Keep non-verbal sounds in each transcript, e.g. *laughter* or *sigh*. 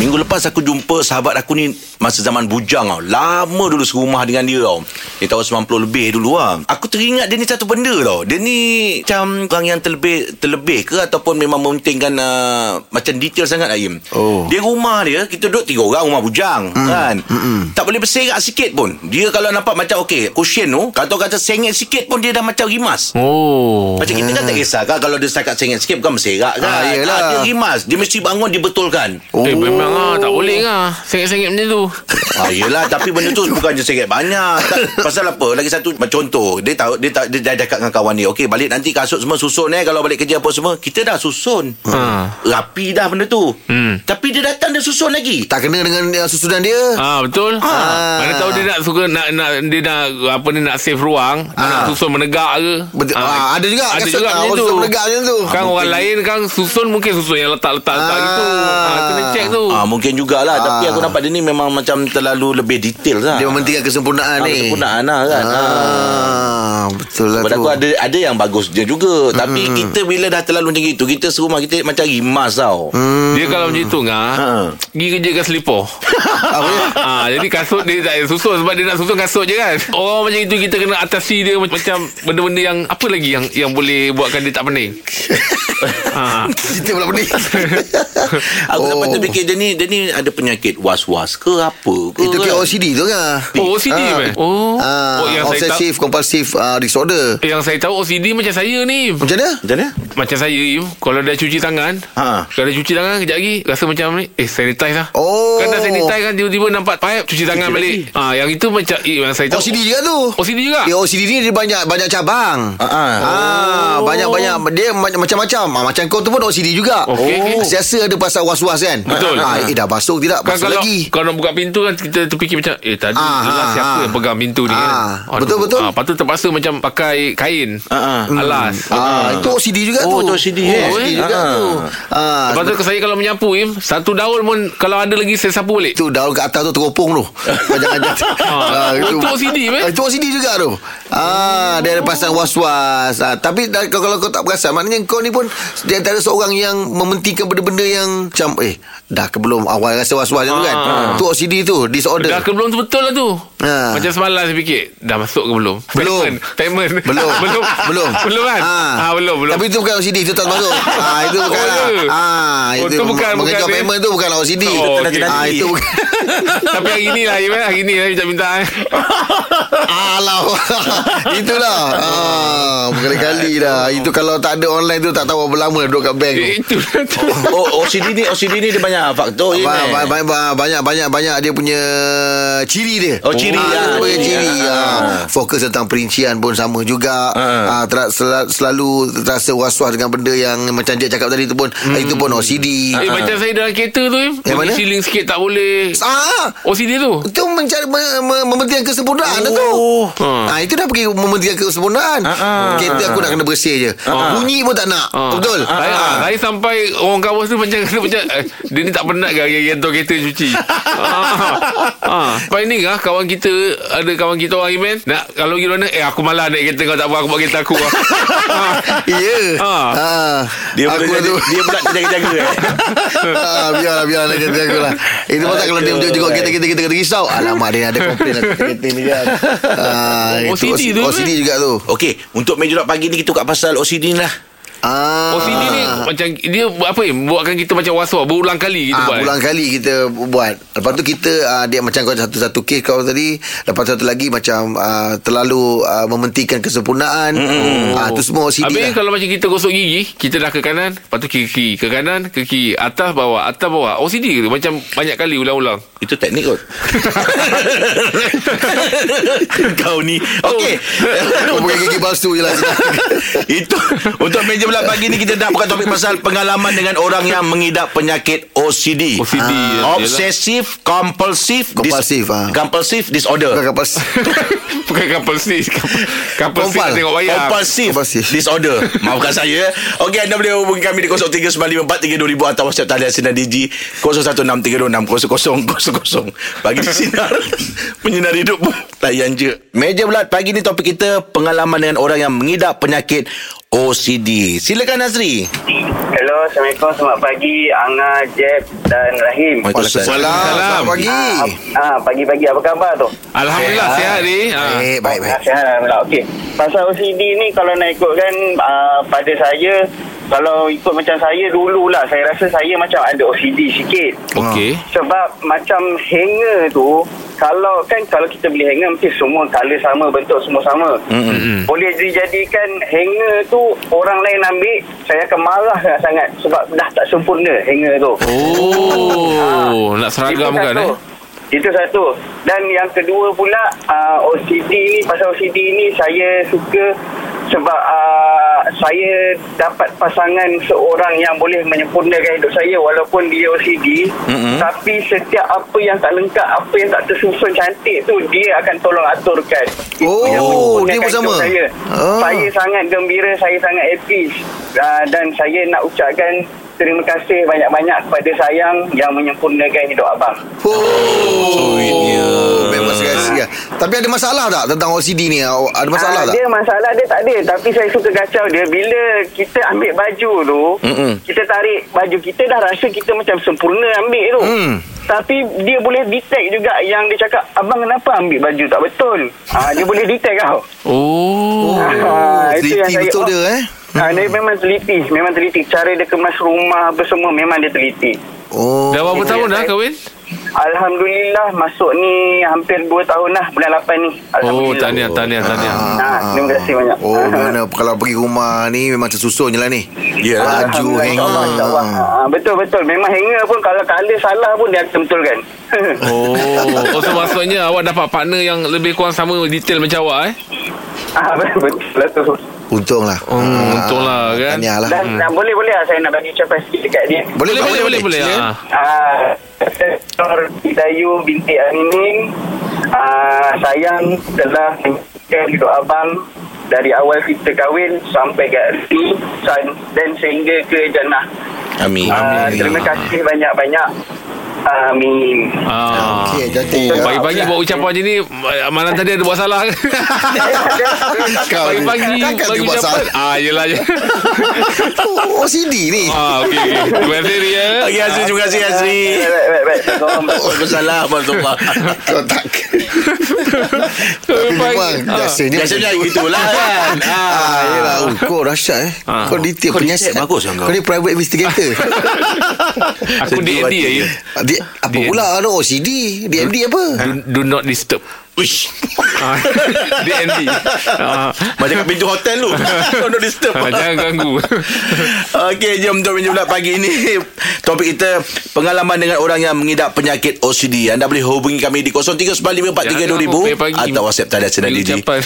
Minggu lepas aku jumpa sahabat aku ni masa zaman bujang tau. Lama dulu serumah dengan dia tau. Dia tahun 90 lebih dulu lah. Aku teringat dia ni satu benda tau. Dia ni macam orang yang terlebih terlebih ke ataupun memang mementingkan uh, macam detail sangat Aim. Oh. Dia rumah dia, kita duduk tiga orang rumah bujang mm. kan. Mm-mm. Tak boleh berserak sikit pun. Dia kalau nampak macam okey, cushion tu, kalau kata sengit sikit pun dia dah macam rimas. Oh. Macam kita kan tak kisah kan Kalau dia setakat sengit sikit Bukan berserak kan Ah, yelah. Dia rimas Dia mesti bangun Dia betulkan Oh. Eh memang ah tak boleh ah. Sengit-sengit macam tu. Ah, yelah Tapi benda tu Bukan je sengit banyak tak, Pasal apa Lagi satu macam Contoh Dia tahu Dia, tahu, dia dah cakap dengan kawan dia Okey balik nanti kasut semua susun eh Kalau balik kerja apa semua Kita dah susun Ha. Rapi dah benda tu Hmm. Tapi dia datang Dia susun lagi Tak kena dengan uh, susunan dia Ah betul. Ah. Mana tahu dia nak suka nak nak dia nak apa ni nak save ruang, ah. nak Ah. susun menegak ke. Betul. Ah, ada juga Ada kasut, juga macam orang tu. susun menegak macam tu. Kan orang lain kan susun mungkin susun yang letak-letak letak Ah. gitu. Ah kena check tu. Ah mungkin jugalah Ah. Tapi aku nampak dia ni Memang macam terlalu Lebih detail lah Dia mementingkan kesempurnaan Ah, ni kesempurnaan lah kan. ah, Betul lah Pada tu aku ada ada yang bagus dia juga mm Tapi kita bila dah terlalu macam itu Kita serumah kita macam rimas tau Hmm. Dia kalau macam tu ngah, Ha. pergi kerja kat selipar. *laughs* Ah, jadi kasut dia tak susun sebab dia nak susun kasut je kan. Orang macam itu kita kena atasi dia macam benda-benda yang apa lagi yang yang boleh buatkan dia tak pening. *laughs* ah. Kita pula pening *laughs* Aku Oh. oh. tu fikir dia ni Dia ni ada penyakit was-was ke apa ke Itu kan? OCD tu kan Oh OCD Ah. man. Oh. Ah, oh yang saya tahu Obsessive compulsive uh, disorder yang saya tahu OCD macam saya ni. Macam mana? Macam mana? Macam saya Im Kalau dah cuci tangan Ha. Kalau dah cuci tangan Kejap lagi Rasa macam ni Eh sanitize lah Oh. Kan dah sanitize kan Tiba-tiba nampak pipe Cuci tangan Cuci balik ah, Yang itu macam eh, Yang saya tahu OCD juga tu OCD juga Ya OCD ni dia banyak banyak cabang. Ah, ah. Ah, banyak-banyak dia ma- macam-macam. Ah, macam kau tu pun OCD juga. Okey, okey. Sesiasa ada pasal was-was kan? Betul. Ah, eh dah basuh tidak? Kan Basuh kalau lagi. Kalau nak buka pintu kan Kita terfikir macam Eh tadi Ah, jelas ah, siapa ah. yang pegang pintu ni Ah, kan betul, betul. ah, Lepas tu terpaksa macam Pakai kain Ah, ah. Alas Ah, itu OCD juga tu. Oh, tu OCD, eh? OCD Oh, juga ah. tu. Ah, Lepas tu saya kalau menyapu Im Satu daun pun Kalau ada lagi Saya sapu balik tu daun kat atas tu teropong tu. *laughs* Jangan-jangan. Ah, itu OCD? Ah, Itu OCD juga tu. Ah, dia ada pasal was-was. Ah, tapi kalau, kalau kau tak perasan maknanya kau ni pun di antara seorang yang mementingkan benda-benda yang macam eh dah ke belum awal rasa was-was macam tu kan. Ah. Tu OCD tu, disorder. Dah ke belum tu betul lah tu Ha. Macam semalam saya fikir Dah masuk ke belum Belum. Payment, Payment Belum *laughs* Belum Belum Belum kan ha. ah, Belum belum Tapi *laughs* itu bukan OCD Itu tak masuk ha, Itu bukan Oh, lah. ya? ha, Oh, itu tu bukan- Mengejar bukan- payment tu Bukanlah OCD Oh, nanti-nanti. ha, Itu bukan *laughs* Tapi hari ni lah Im, eh. Hari ni lah minta-minta eh. Alah Itulah ah, Berkali-kali dah Itu kalau tak ada online tu Tak tahu berapa lama Duduk kat bank tu Itu lah tu Oh, OCD ni OCD ni dia banyak faktor je Ba- ba- kan? ba- ba- banyak banyak banyak dia punya ciri dia. Oh, ciri, Ah, ah, dia punya ciri. Ah. Ah. Fokus tentang perincian pun sama juga. Ah. Ah, selalu terasa was-was dengan benda yang macam dia cakap tadi tu pun itu pun OCD. Eh, macam saya dalam kereta tu Im Yang mana? Siling sikit tak boleh Ah, OCD tu itu mencari me- me- mementingkan kesempurnaan oh. tu. Ha. Ah itu dah pergi mementingkan kesempurnaan. ah, Kereta aku nak kena bersih je. Bunyi pun tak nak. Ah. Betul. Saya, Ah. saya sampai orang kawan tu macam *laughs* macam eh, dia ni tak penat ke yang hantar kereta cuci. *laughs* ah. ah. Lepas ni ah kawan kita ada kawan kita orang Iman nak kalau pergi mana eh aku malas naik kereta kau tak apa aku bawa kereta aku. ah. *laughs* Ya. Ah. Ah. Dia aku pula tu. jadi- dia pula jaga-jaga eh. ah, biarlah biarlah kita jaga lah. Itu pasal kalau dia menjenguk baik. kita kita kita kena risau. Alamak dia ada komplain lah kita ni kan. *laughs* Ah, itu OCD tu, OCD juga tu. Okey, untuk meja pagi ni kita tukar pasal OCD ni lah. Ah. OCD ni macam dia apa ya buatkan kita macam was-was berulang kali kita Ah, buat. bulan kali kita buat Lepas tu kita ah, Dia macam kau satu-satu kes kau tadi Lepas satu lagi Macam ah, Terlalu ah, Mementingkan kesempurnaan mm. ah, Tu semua OCD Habis lah kalau macam kita gosok gigi Kita dah ke kanan Lepas tu kiri-kiri Ke kanan Ke kiri Atas bawah Atas bawah OCD ke Macam banyak kali ulang-ulang Itu teknik kot. *laughs* Kau ni. Okey. *laughs* Kau pakai gigi palsu je lah Itu untuk meja bulat pagi ni kita nak buka topik pasal pengalaman dengan orang yang mengidap penyakit OCD. OCD Ah, Obsessive compulsive Compulsive, ah. compulsive disorder. Bukan kapal *laughs* Bukan Kompal. nak tengok wayang Compulsive, Compulsive. disorder Maafkan saya Okey anda boleh hubungi kami Di 0395432000 Atau WhatsApp talian Sinar Digi 0163260000 Pagi di Sinar *laughs* Menyinar hidupmu Layan je Meja bulat pagi ni topik kita Pengalaman dengan orang yang mengidap penyakit OCD. Silakan Nazri. Hello, Assalamualaikum. Selamat pagi. Anga, Jeb dan Rahim. Waalaikumsalam. Selamat pagi. Ah, pagi-pagi apa khabar tu? Alhamdulillah Ah. sihat ni. Ha. Eh, baik baik. Ah, sihat Alhamdulillah. Okey. Pasal OCD ni kalau nak ikutkan uh, pada saya kalau ikut macam saya dululah saya rasa saya macam ada OCD sikit. Okey. Sebab macam hanger tu kalau kan kalau kita beli hanger mesti semua color sama bentuk semua sama. Mm-mm. Boleh dijadikan hanger tu orang lain ambil saya akan marah sangat sebab dah tak sempurna hanger tu. Oh, nak seragam kan eh? Itu satu. Dan yang kedua pula uh, OCD ni pasal OCD ni saya suka sebab uh, saya dapat pasangan seorang yang boleh menyempurnakan hidup saya walaupun dia OCD Mm-mm. tapi setiap apa yang tak lengkap apa yang tak tersusun cantik tu dia akan tolong aturkan Itu Oh, yang dia pun sama? saya Ah. saya sangat gembira saya sangat happy uh, dan saya nak ucapkan terima kasih banyak-banyak kepada sayang yang menyempurnakan hidup abang Oh, Sweetnya. Tapi ada masalah tak tentang OCD ni? Ada masalah Ah, tak? Dia masalah dia tak ada Tapi saya suka kacau dia Bila kita ambil baju tu Mm-mm. Kita tarik baju kita Dah rasa kita macam sempurna ambil tu Hmm. Tapi dia boleh detect juga Yang dia cakap Abang kenapa ambil baju tak betul ah, Dia boleh detect kau Oh. Ah, itu yang Teliti saya- betul oh. dia eh? Ah, dia memang teliti Memang teliti Cara dia kemas rumah Apa semua Memang dia teliti Oh. Dah berapa tahun dah saya- kahwin? Alhamdulillah Masuk ni Hampir 2 tahun lah Bulan 8 ni Oh, tahniah, tahniah, tahniah. Ah, terima kasih banyak. Oh, mana kalau pergi rumah ni memang tersusun je lah ni. Yalah. Baju Alhamdulillah, hanger. Ah, betul betul. Memang hanger pun kalau color salah pun dia akan betulkan. *laughs* Oh, oh so maksudnya awak dapat partner yang lebih kurang sama detail macam awak eh? ah, *laughs* betul betul. Untung lah. Oh, untunglah kan. Tahniah lah. Dan hmm. boleh boleh lah saya nak bagi ucapan sikit dekat dia. Boleh, boleh, boleh, boleh. Silakan. Ah. Ah, Dr. Hidayu binti Aninin ah, sayang telah menjaga hidup abang dari awal kita kahwin sampai ke hari dan sehingga ke jannah. Amin. Ah, terima kasih banyak-banyak. Amin. Ah. Okey, cantik. Pagi-pagi buat ucapan macam ni Malam tadi ada buat salah ke? *laughs* Ni. Pagi-pagi Takkan bagi dia buat ucapan salah. Ah, yelah je *laughs* Oh, OCD ni. Ah, okey, Terima kasih Ria Okey Azri, terima kasih Azri. Baik, baik, baik. baik. Waalaikumsalam warahmatullahi Kau tak. Tapi memang Ah. biasanya. Biasanya gitulah kan. Ah, yelah. Oh, kau dahsyat eh. Ah. Kau detail Kau penyiasat. bagus kan kau? Kau ni private investigator. Aku D&D hati. ya Dia, apa DMD. pula ada OCD? DMD apa? do, do not disturb Uish. *laughs* *laughs* Ah, DND ah. Macam kat pintu hotel lu. Kau nak disturb. Ah, Jangan ganggu *laughs* Okey, jom jom jom pula pagi ini. Topik kita pengalaman dengan orang yang mengidap penyakit OCD. Anda boleh hubungi kami di 0395432000 Jangan pagi. atau WhatsApp talian sinar Bagi di ucapan.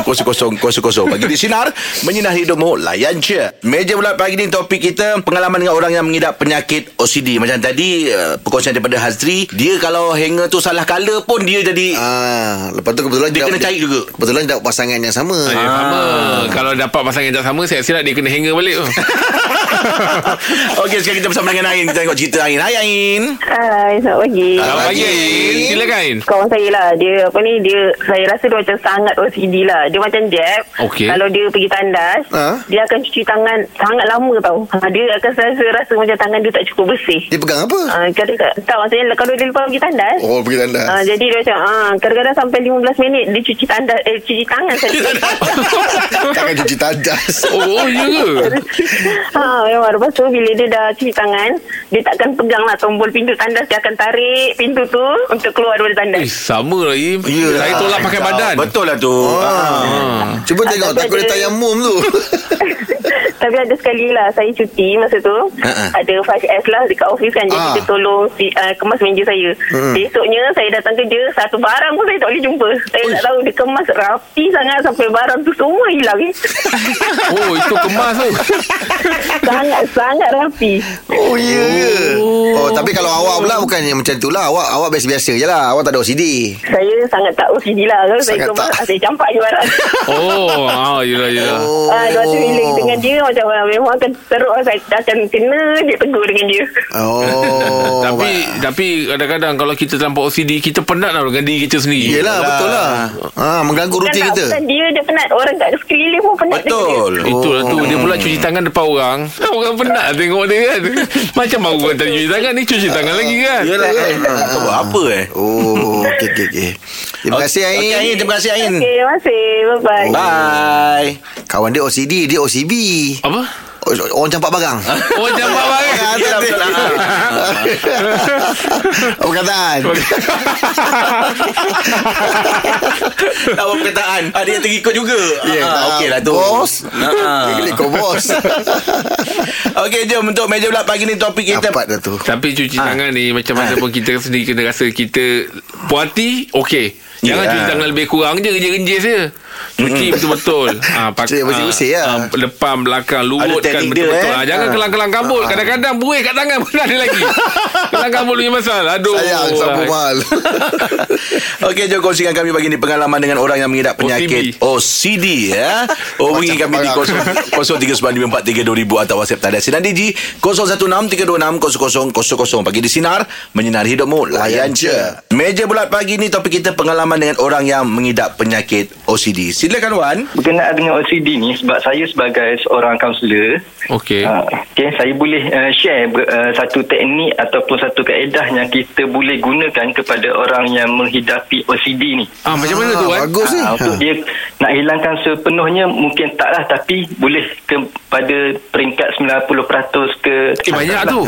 0163260000. Pagi di sinar menyinari hidupmu layan je. Meja pula pagi ni topik kita pengalaman dengan orang yang mengidap penyakit OCD. Macam tadi uh, perkongsian daripada Hazri, dia kalau hanger tu salah color pun dia jadi Ah, lepas tu kebetulan Dia kena cari juga. Kebetulan dia dapat pasangan yang sama. Ah, ya, sama Kalau dapat pasangan yang tak sama Saya silap dia kena hanger balik tu *laughs* Okey, sekarang kita bersama dengan Ain. Kita tengok cerita Ain. Hai Ain. Hai, selamat pagi. Selamat pagi. Silakan Kawan saya lah, dia apa ni, dia saya rasa dia macam sangat OCD lah. Dia macam Jeb. Okey. Kalau dia pergi tandas, Ha? dia akan cuci tangan sangat lama tau. Ha, dia akan rasa, rasa macam tangan dia tak cukup bersih. Dia pegang apa? Ha, kadang tak, tak maksudnya kalau dia lepas pergi tandas, Oh, pergi tandas. Ha, jadi dia macam ah kadang-kadang sampai 15 minit dia cuci tandas eh cuci tangan saja. *laughs* Takkan cuci tandas. *laughs* Oh, ya ke? ha memang lepas tu bila dia dah cuci tangan dia takkan pegang lah tombol pintu tandas dia akan tarik pintu tu untuk keluar daripada Eh, tandas. sama lah Im Ya. Saya tolak pakai badan Betul lah tu. Ah. Cuba tengok Ada- takut dia ada- tayamum tu. *laughs* Tapi ada sekali lah saya cuti masa tu Ha-ha. ada 5S lah dekat office kan jadi Ah. dia tolong si, uh, kemas meja saya. Hmm. Besoknya saya datang kerja satu barang pun saya tak boleh jumpa. Saya tak tahu dia kemas rapi sangat sampai barang tu semua hilang. *laughs* Oh itu kemas tu Sangat-sangat rapi. Oh ya yeah. Oh. oh tapi kalau awak pula Bukannya macam tu lah Awak awak biasa-biasa je lah Awak tak ada OCD Saya sangat tak OCD lah. Kalau saya Sangat tak. saya campak je barang. *laughs* Oh, ah, yelah, yelah. Oh Ah, lepas tu bila dengan dia macam ah, memang akan teruk lah. saya akan kena dia tegur dengan dia. Oh *laughs* tapi tapi kadang-kadang kalau kita terlampau OCD kita penat lah dengan diri kita sendiri. Yelah betul lah ha, Mengganggu Bukan rutin tak, kita bukan dia dia penat. Orang kat sekeliling pun penat Betul. Itulah tu Dia pula cuci tangan depan orang *laughs* Orang penat tengok dia kan Macam baru orang tadi cuci tangan Ni *laughs* cuci tangan lagi kan Yelah kan Kau buat apa eh Oh Okey okey okey Terima kasih Ain Okey Ain Terima kasih Ain. Okey, terima kasih. Bye-bye. Bye Kawan dia OCD Dia OCB Apa? Oh, Orang campak barang? *laughs* Oh jampak barang. Yelah betul lah Apa kataan Apa perkataan. Ah, Dia terikut juga. Ya, ah, ah, Okey lah tu. Bos. Ah. Dia kau bos. *laughs* Okey jom. Untuk meja bulat pagi ni Topik kita. Dapat dah tu. Tapi cuci tangan ni Macam mana pun kita sendiri Kena rasa kita Puas hati Okey Jangan Ya. cuci tangan lebih kurang je Renjis-renjis je Cuci betul-betul ha, pak, Cik, bersih-bersih lah. Depan, belakang, lurutkan teknik dia, betul-betul. eh. ha, Jangan kelang-kelang kabut. Kadang-kadang buih kat tangan pun *laughs* ada lagi. *laughs* Kelang kabut punya masalah. Aduh. Sayang Sabu mahal *laughs* Okey, jom kongsikan kami pagi ni pengalaman dengan orang yang mengidap penyakit OCD ya. Hubungi Macam kami di barang. 0395432000 atau WhatsApp tanda sinar Digi 0163260000 pagi di sinar menyinari hidupmu. Layan je. Meja bulat pagi ni topik kita pengalaman dengan orang yang mengidap penyakit OCD. Silakan Wan. berkenaan dengan OCD ni sebab saya sebagai seorang kaunselor Okey uh, okay, saya boleh uh, share uh, satu teknik ataupun satu kaedah yang kita boleh gunakan kepada orang yang menghidapi OCD ni ah, Macam mana tu Wan? Bagus ni Ah, untuk dia nak hilangkan sepenuhnya mungkin taklah tapi boleh kepada peringkat 90% ke Eh, banyak tu.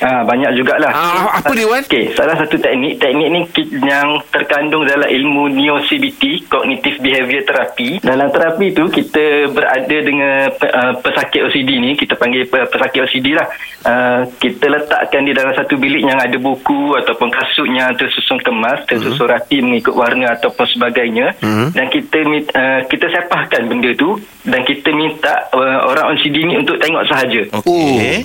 Ah banyak jugalah. Ah, apa dia, Wan? Okey, salah satu teknik teknik ni yang terkandung dalam ilmu neo CBT, cognitive behavior therapy. Dalam terapi tu kita berada dengan uh, pesakit OCD ni, kita panggil pe- pesakit OCD lah. Uh, kita letakkan dia dalam satu bilik yang ada buku ataupun kasut yang tersusun kemas, tersusun rapi mengikut warna ataupun sebagainya dan kita uh, kita sepahkan benda tu dan kita minta uh, orang OCD ni untuk tengok sahaja. Okey.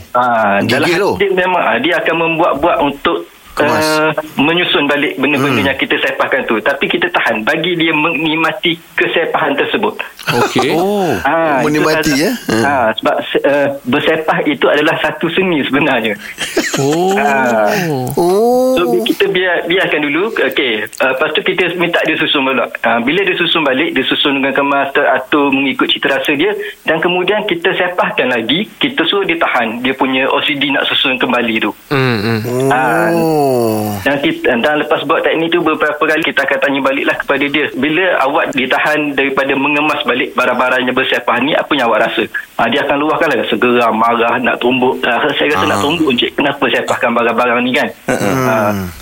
Gigih dalam dia memang ah, dia akan membuat-buat untuk Kemas. Uh, menyusun balik benda-benda yang kita sepahkan tu. Tapi kita tahan. Bagi dia menikmati kesepahan tersebut. Okey. *laughs* Oh Ah, Menikmati ya. Ah, sebab uh, bersepah itu adalah satu seni sebenarnya. *laughs* Oh. Ah. Oh. So kita biar biarkan dulu. Okey. Uh, lepas tu kita minta dia susun balik. Uh, bila dia susun balik dia susun dengan kemas teratur mengikut cita rasa dia. Dan kemudian kita sepahkan lagi kita suruh dia tahan. Dia punya OCD nak susun kembali tu. Hmm, hmm. Ah, Oh. Dan kita dan lepas buat teknik tu beberapa kali kita akan tanya baliklah kepada dia. Bila awak ditahan daripada mengemas balik barang-barang yang bersepah ni apa yang awak rasa? Ha, dia akan luahkan lah segeram marah nak tumbuk. Ha, saya rasa nak tumbuk encik kenapa sepahkan barang-barang ni kan? Ha,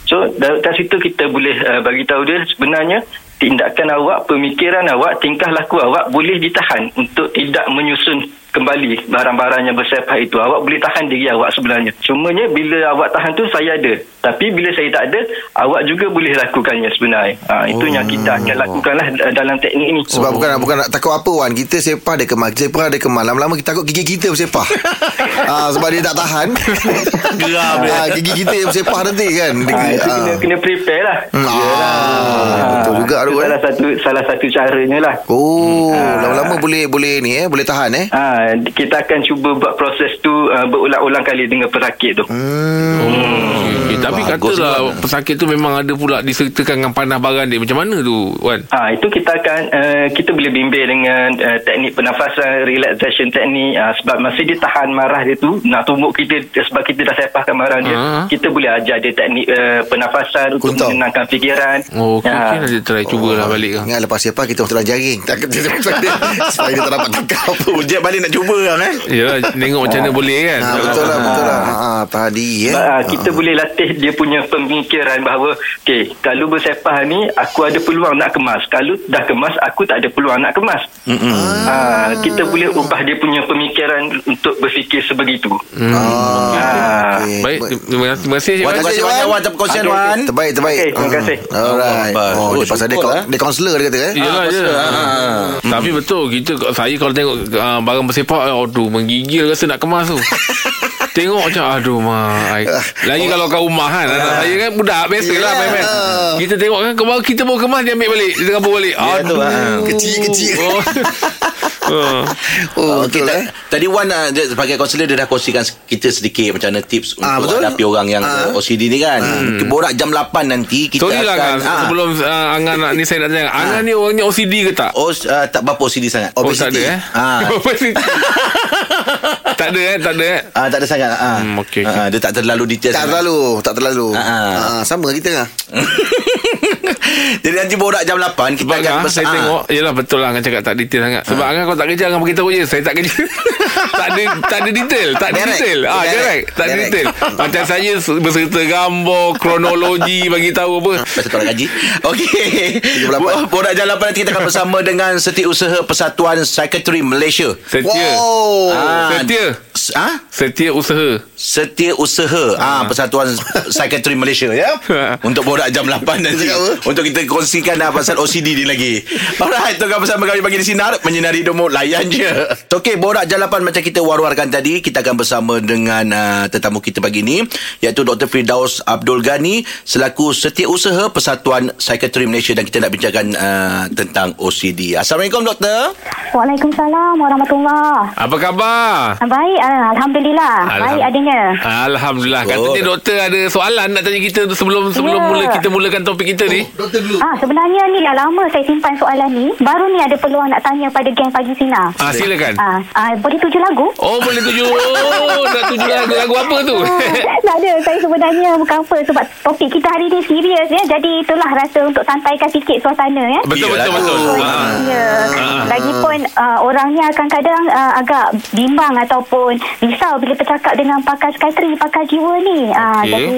so dari kat situ kita boleh uh, bagi tahu dia sebenarnya tindakan awak pemikiran awak tingkah laku awak boleh ditahan untuk tidak menyusun kembali barang-barang yang bersepah itu. Awak boleh tahan diri awak sebenarnya. Cumanya bila awak tahan tu saya ada. Tapi bila saya tak ada awak juga boleh lakukannya sebenarnya. Ha, itu yang kita akan lakukanlah dalam teknik ini. Sebab bukan nak bukan nak takut apa Wan. Kita sepah dia kemal. Sepah dia kemal. Lama-lama kita takut gigi kita bersepah *laughs* ah, Sebab dia tak tahan. *laughs* Geram ah, Gigi kita yang bersepah nanti kan? Ha, itu kena, ah. kena prepare lah. Hmm, ah, Betul juga tu itu kan salah satu salah satu caranya lah. Oh Ah. Lama-lama boleh Boleh ni eh? Boleh tahan eh? Ha, kita akan cuba buat proses tu uh, berulang-ulang kali dengan pesakit tu. Hmm. Okay, tapi Bagus katalah pesakit tu memang ada pula disertakan dengan panah barang dia. Macam mana tu, Wan? Ha, itu kita akan uh, kita boleh bimbing dengan uh, teknik pernafasan, relaxation teknik uh, sebab masa dia tahan marah dia tu nak tumbuk kita sebab kita dah sepahkan marah dia. Ah. Kita boleh ajar dia teknik uh, pernafasan untuk Kuntau. menenangkan fikiran. Oh, okay, Ha. okay. Nanti try cubalah balik. Ingat lepas sepah Kita orang jaring Takut dia Supaya dia tak dapat tangkap Ujek balik nak cuba kan *laughs* eh. Ya, tengok macam mana boleh kan. ha, Betul lah Betul lah ha, ha. Ah, tadi ya. Uh, kita boleh latih dia punya pemikiran bahawa okay, kalau bersepah ni aku ada peluang nak kemas. Kalau dah kemas aku tak ada peluang nak kemas. Uh, kita boleh ubah dia punya pemikiran untuk berfikir sebegitu. Ah, okey. Baik, terima kasih, terima kasih terima kasih banyak Wan atas perkongsian Okey, okey. Wan. Terbaik, terbaik. Okey, terima kasih. Hmm. Alright. Oh, Oh, oh, dia pasal dia, kon- dia kaunselor dia kata eh. Yelah je Ah, Tapi betul kita Saya kalau tengok uh, Barang bersepak Aduh menggigil rasa nak kemas tu *laughs* Tengok macam Aduh mak Lagi kalau kat rumah kan Anak saya kan budak Biasalah Yelah. main-main Kita tengok kan kita bawa kemas Dia ambil balik Dia kabur balik Ya, tu, Aduh. Kecil-kecil. Oh. *laughs* Ah. Oh, Okey, betul ta- eh. Tadi Wan uh, dia, sebagai kaunselor dia dah kongsikan kita sedikit macam mana tips Ah, untuk betul. hadapi orang yang Ah. uh, OCD ni kan. Hmm. Borak jam 8 nanti kita Sorry lah akan kan Sebelum uh, Angan nak, ni saya nak tanya Angan ni orangnya OCD ke tak? Oh, uh, tak berapa OCD sangat. Oh, Obesity. tak ada eh Ah. *laughs* Obesity. *laughs* Tak ada eh Tak ada eh Ah, tak ada sangat. Ah. Hmm, okey, Ah, dia tak terlalu detail. Tak sangat. terlalu, tak terlalu. Ah, ah. Ah, sama kita lah. *laughs* Jadi nanti borak jam 8 kita Sebab akan kan bers- saya ah. tengok Yelah betul lah Angan cakap tak detail sangat. Sebab Angan kalau tak kerja Angan beritahu je Saya tak kerja. *laughs* Tak ada tak ada detail Tak ada Direct. detail. Ah, Direct. direct. Tak ada detail. *laughs* Macam saya Berserta gambar Kronologi *laughs* Bagi tahu apa. Pasal tu orang gaji. Okey. 38. Borak jam 8 nanti kita akan bersama Dengan Setiausaha Persatuan Psychiatry Malaysia. Setia. Wow. Ah, Setia s- Ah, Setia usaha ah. Persatuan Psychiatry Malaysia ya. *laughs* Untuk borak jam 8 nanti. Untuk kita kongsikan ah, pasal OCD ni lagi. Alright, tengok bersama kami pagi di sinar menyinari hidupmu layan je. Okey, borak jam 8 macam kita war-warkan tadi, kita akan bersama dengan uh, tetamu kita pagi ni iaitu Dr. Firdaus Abdul Ghani selaku Setiausaha Persatuan Psychiatry Malaysia dan kita nak bincangkan uh, tentang OCD. Assalamualaikum doktor. Waalaikumsalam warahmatullahi Apa khabar? Baik, ah, Alhamdulillah. Baik adanya. Alhamdulillah Oh. Katanya doktor ada soalan Nak tanya kita tu Sebelum sebelum Ya. mula kita mulakan topik kita ni Ah, sebenarnya ni dah lama saya simpan soalan ni. Baru ni ada peluang nak tanya pada geng pagi sinar. Ah silakan Ah, ah, boleh tuju lagu? Oh boleh tuju *laughs* oh, Nak tuju lagu Lagu apa tu tak ada Saya sebenarnya bukan apa Sebab topik kita hari ni serius ya Jadi itulah rasa untuk santaikan sikit suasana ya Betul betul betul tu. ah. Ya. Ah. Lagipun uh, orangnya akan kadang uh, agak bimbang ataupun risau bila bercakap dengan pakar psikiatri, pakar jiwa ni. Uh, Okey. Jadi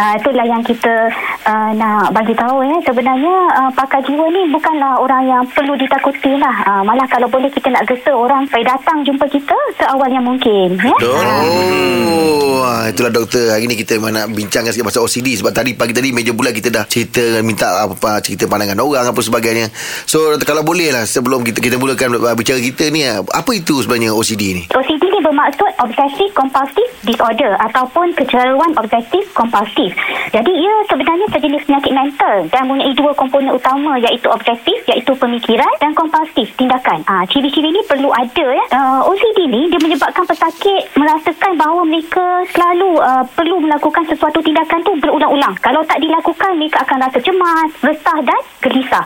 uh, itulah yang kita uh, nak bagi tahu ya. Sebenarnya uh, pakar jiwa ni bukanlah orang yang perlu ditakuti lah. Uh, malah kalau boleh kita nak gesa orang supaya datang jumpa kita seawal yang mungkin. Ya? Oh, ah, itulah doktor. Hari ni kita memang nak bincangkan sikit pasal OCD sebab tadi pagi tadi meja bulat kita dah cerita minta apa cerita pandangan orang apa sebagainya. So kalau boleh lah sebelum kita kita mulakan uh, bicara kita ni ah, apa itu sebenarnya OCD ni? OCD ni bermaksud Obsessive Compulsive Disorder ataupun kejeruan obsesif kompulsif. Jadi ia sebenarnya sejenis penyakit mental dan mempunyai dua komponen utama iaitu obsesif iaitu pemikiran dan kompulsif tindakan. Ah ciri-ciri ni perlu ada ya. Uh, OCD ni dia menyebabkan pesakit merasakan bahawa mereka selalu uh, perlu melakukan sesuatu tindakan tu berulang-ulang. Kalau tak dilakukan mereka akan rasa cemas, resah dan gelisah.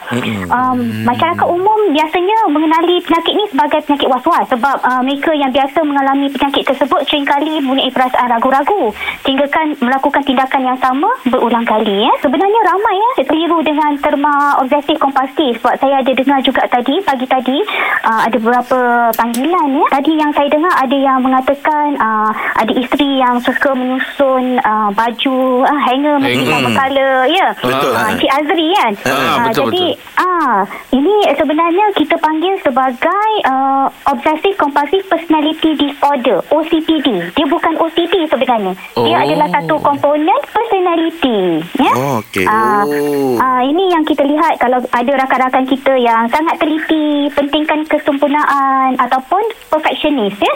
Um, masyarakat umum biasanya mengenali penyakit ni sebagai penyakit was-was sebab uh, mereka yang biasa mengalami penyakit tersebut seringkali mempunyai perasaan ragu-ragu sehinggakan melakukan tindakan yang sama berulang kali ya. Sebenarnya ramai ya keliru dengan terma obsesif kompulsif sebab saya ada dengar juga tadi pagi tadi uh, ada beberapa panggilan ya. Tadi yang saya dengar ada yang mengatakan uh, ada isteri yang suka menyusun uh, baju uh, hanger mesti Hanger. nama color ya. Betul, ah. Cik Azri kan. Ah, Ah, betul, jadi ah ini sebenarnya kita panggil sebagai uh, obsessive compulsive personality disorder OCPD. Dia bukan OCD sebenarnya. Dia Oh. adalah satu komponen personality ya. Oh, okey. Ah, Oh. ah, ini yang kita lihat kalau ada rakan-rakan kita yang sangat teliti, pentingkan kesempurnaan ataupun perfectionist ya.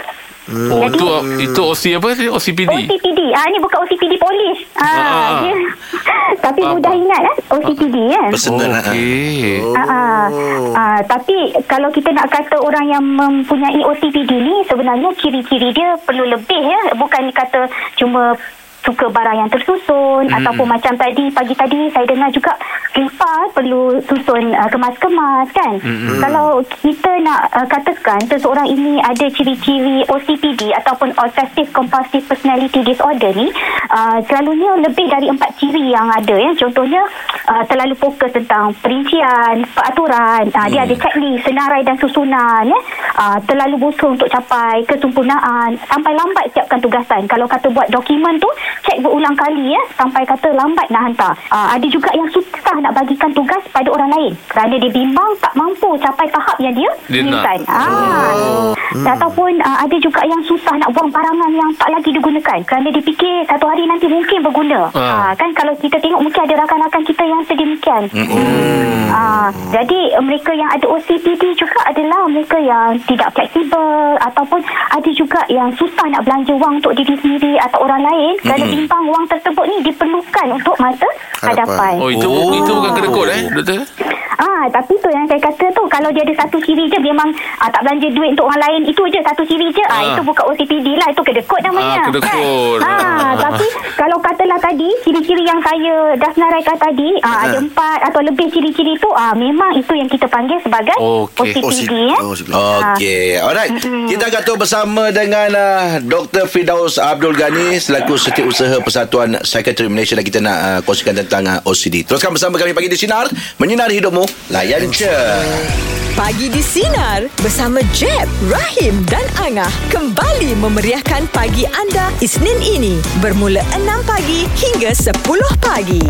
Oh Jadi- itu Itu OC apa? OCPD OCPD. Ah ini bukan OCPD polis. Ah, Ah. dia. *laughs* Tapi Faham, mudah ingat kan OCPD kan. Personal. ah. Okey Ah, ah. Ah, tapi kalau kita nak kata orang yang mempunyai OCPD ni sebenarnya ciri-ciri dia perlu lebih ya bukan kata cuma suka barang yang tersusun hmm. ataupun macam tadi pagi tadi saya dengar juga rifa perlu susun uh, kemas-kemas kan. Hmm. Kalau kita nak uh, katakan seseorang ini ada ciri-ciri OCPD ataupun Obsessive Compulsive Personality Disorder ni uh, selalunya lebih dari empat ciri yang ada ya. Contohnya uh, terlalu fokus tentang perincian, peraturan, uh, hmm. dia ada checklist, senarai dan susunan ya. Uh, terlalu berusaha untuk capai kesempurnaan sampai lambat siapkan tugasan. Kalau kata buat dokumen tu cek berulang kali ya sampai kata lambat nak hantar. Uh, ada juga yang susah nak bagikan tugas pada orang lain kerana dia bimbang tak mampu capai tahap yang dia Dia inginkan. Ah. Hmm. Ataupun uh, ada juga yang susah nak buang barangan yang tak lagi digunakan kerana dia fikir satu hari nanti mungkin berguna. Ah. Ah, kan kalau kita tengok mungkin ada rakan-rakan kita yang sedemikian. Hmm. Ah, jadi uh, mereka yang ada OCPD juga adalah mereka yang tidak fleksibel ataupun ada juga yang susah nak belanja wang untuk diri sendiri atau orang lain kerana bimbang wang tersebut ni diperlukan untuk masa hadapan. Oh itu Oh. itu bukan kedekut eh doktor? Ah, tapi tu yang saya kata tu kalau dia ada satu ciri je memang ah, tak belanja duit untuk orang lain itu je satu ciri je ah, Ah. itu bukan OCPD lah itu kedekut namanya. Ah, kedekut. Kan? Ah, Ah. tapi kalau katalah tadi ciri-ciri yang saya dah senaraikan tadi ah, ada empat atau lebih ciri-ciri tu ah, memang itu yang kita panggil sebagai Okey. OCPD ya. Oh, OCPD. Okey, alright. Kita akan bersama dengan uh, Dr. Firdaus Abdul Ghani selaku Setiausaha Persatuan Psikiatri Malaysia dan kita nak uh, kongsikan tentang uh, OCD. Teruskan bersama kami pagi di Sinar, menyinari hidupmu. Layan je. Pagi di Sinar bersama Jeb, Rahim dan Angah kembali memeriahkan pagi anda Isnin ini bermula 6 pagi hingga 10 pagi.